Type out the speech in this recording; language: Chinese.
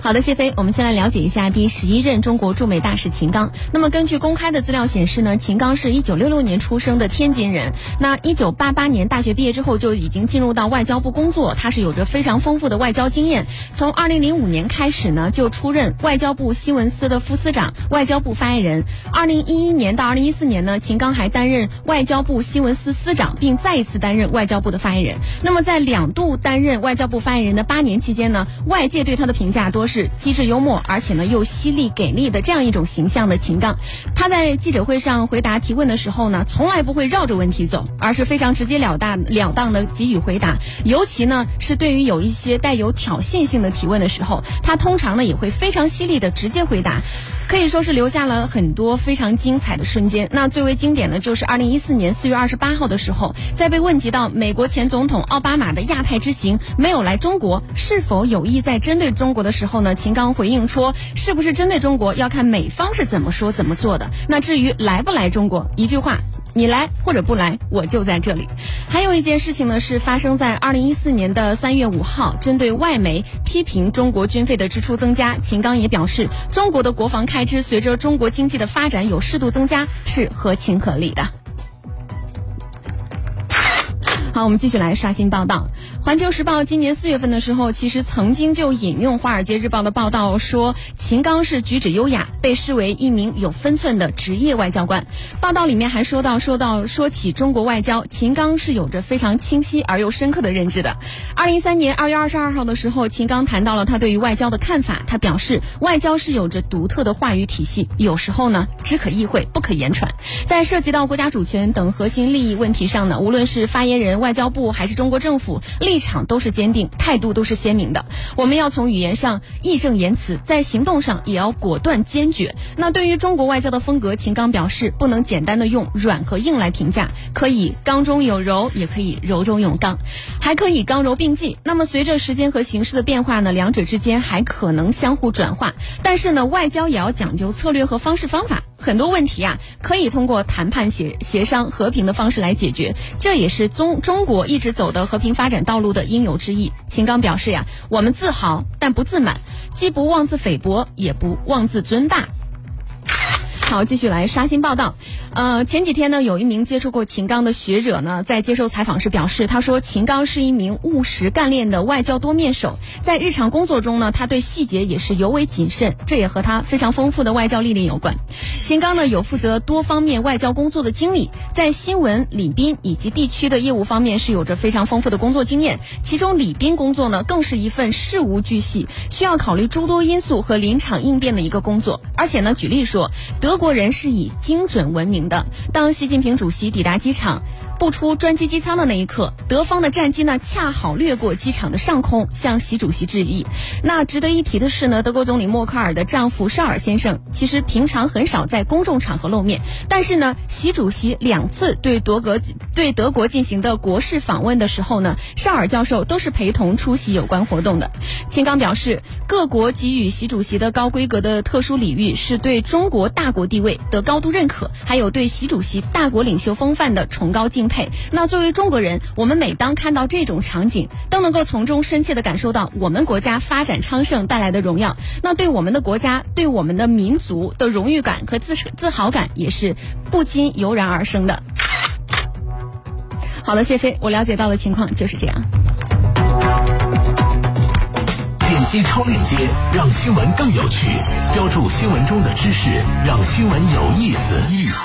好的，谢飞，我们先来了解一下第十一任中国驻美大使秦刚。那么根据公开的资料显示呢，秦刚是一九六六年出生的天津人。那一九八八年大学毕业之后就已经进入到外交部工作，他是有着非常丰富的外交经验。从二零零五年开始呢，就出任外交部新闻司的副司长、外交部发言人。二零一一年到二零一四年呢，秦刚还担任外交部新闻司司长，并再一次担任外交部的发言人。那么在两度担任外交部发言人的八年期间呢，外界对他的评价多是机智幽默，而且呢又犀利给力的这样一种形象的秦刚。他在记者会上回答提问的时候呢，从来不会绕着问题走，而是非常直截了当了当的给予回答。尤其呢是对于有一些带有挑衅性的提问的时候，他通常呢也会非常犀利的直接回答。可以说是留下了很多非常精彩的瞬间。那最为经典的就是二零一四年四月二十八号的时候，在被问及到美国前总统奥巴马的亚太之行没有来中国，是否有意在针对中国的时候后呢？秦刚回应说：“是不是针对中国，要看美方是怎么说怎么做的。那至于来不来中国，一句话。”你来或者不来，我就在这里。还有一件事情呢，是发生在二零一四年的三月五号，针对外媒批评中国军费的支出增加，秦刚也表示，中国的国防开支随着中国经济的发展有适度增加，是合情合理的。好，我们继续来刷新报道。环球时报今年四月份的时候，其实曾经就引用华尔街日报的报道说，秦刚是举止优雅，被视为一名有分寸的职业外交官。报道里面还说到，说到说起中国外交，秦刚是有着非常清晰而又深刻的认知的。二零一三年二月二十二号的时候，秦刚谈到了他对于外交的看法，他表示，外交是有着独特的话语体系，有时候呢只可意会不可言传。在涉及到国家主权等核心利益问题上呢，无论是发言人、外外交部还是中国政府。立场都是坚定，态度都是鲜明的。我们要从语言上义正言辞，在行动上也要果断坚决。那对于中国外交的风格，秦刚表示不能简单的用软和硬来评价，可以刚中有柔，也可以柔中有刚，还可以刚柔并济。那么随着时间和形势的变化呢，两者之间还可能相互转化。但是呢，外交也要讲究策略和方式方法。很多问题啊，可以通过谈判协协商和平的方式来解决，这也是中中国一直走的和平发展道路的应有之义。秦刚表示呀，我们自豪但不自满，既不妄自菲薄，也不妄自尊大。好，继续来刷新报道。呃，前几天呢，有一名接触过秦刚的学者呢，在接受采访时表示，他说秦刚是一名务实干练的外交多面手，在日常工作中呢，他对细节也是尤为谨慎，这也和他非常丰富的外交历练有关。秦刚呢，有负责多方面外交工作的经历，在新闻、礼宾以及地区的业务方面是有着非常丰富的工作经验。其中礼宾工作呢，更是一份事无巨细，需要考虑诸多因素和临场应变的一个工作。而且呢，举例说，德。国人是以精准闻名的。当习近平主席抵达机场。不出专机机舱的那一刻，德方的战机呢恰好掠过机场的上空，向习主席致意。那值得一提的是呢，德国总理默克尔的丈夫绍尔先生其实平常很少在公众场合露面，但是呢，习主席两次对德国对德国进行的国事访问的时候呢，绍尔教授都是陪同出席有关活动的。秦刚表示，各国给予习主席的高规格的特殊礼遇，是对中国大国地位的高度认可，还有对习主席大国领袖风范的崇高敬。配。那作为中国人，我们每当看到这种场景，都能够从中深切的感受到我们国家发展昌盛带来的荣耀。那对我们的国家、对我们的民族的荣誉感和自自豪感，也是不禁油然而生的。好了，谢飞，我了解到的情况就是这样。点击超链接，让新闻更有趣；标注新闻中的知识，让新闻有意思。意思。